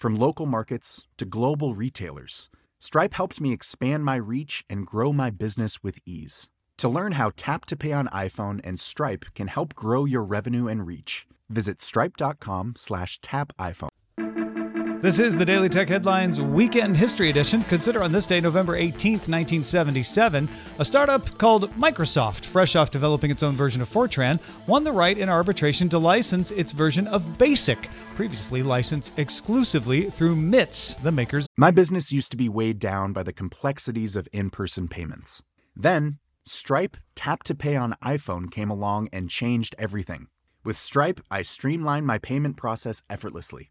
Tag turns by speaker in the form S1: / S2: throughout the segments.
S1: From local markets to global retailers, Stripe helped me expand my reach and grow my business with ease. To learn how Tap to Pay on iPhone and Stripe can help grow your revenue and reach, visit stripe.com/tapiphone.
S2: This is the Daily Tech Headlines Weekend History Edition. Consider on this day, November 18th, 1977, a startup called Microsoft, fresh off developing its own version of Fortran, won the right in arbitration to license its version of BASIC, previously licensed exclusively through MITS, the makers.
S1: My business used to be weighed down by the complexities of in-person payments. Then, Stripe Tap to Pay on iPhone came along and changed everything. With Stripe, I streamlined my payment process effortlessly.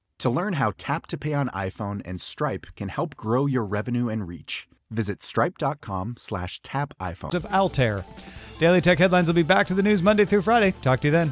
S1: To learn how Tap to Pay on iPhone and Stripe can help grow your revenue and reach, visit stripe.com/tapiphone.
S2: Of Altair. Daily Tech Headlines will be back to the news Monday through Friday. Talk to you then.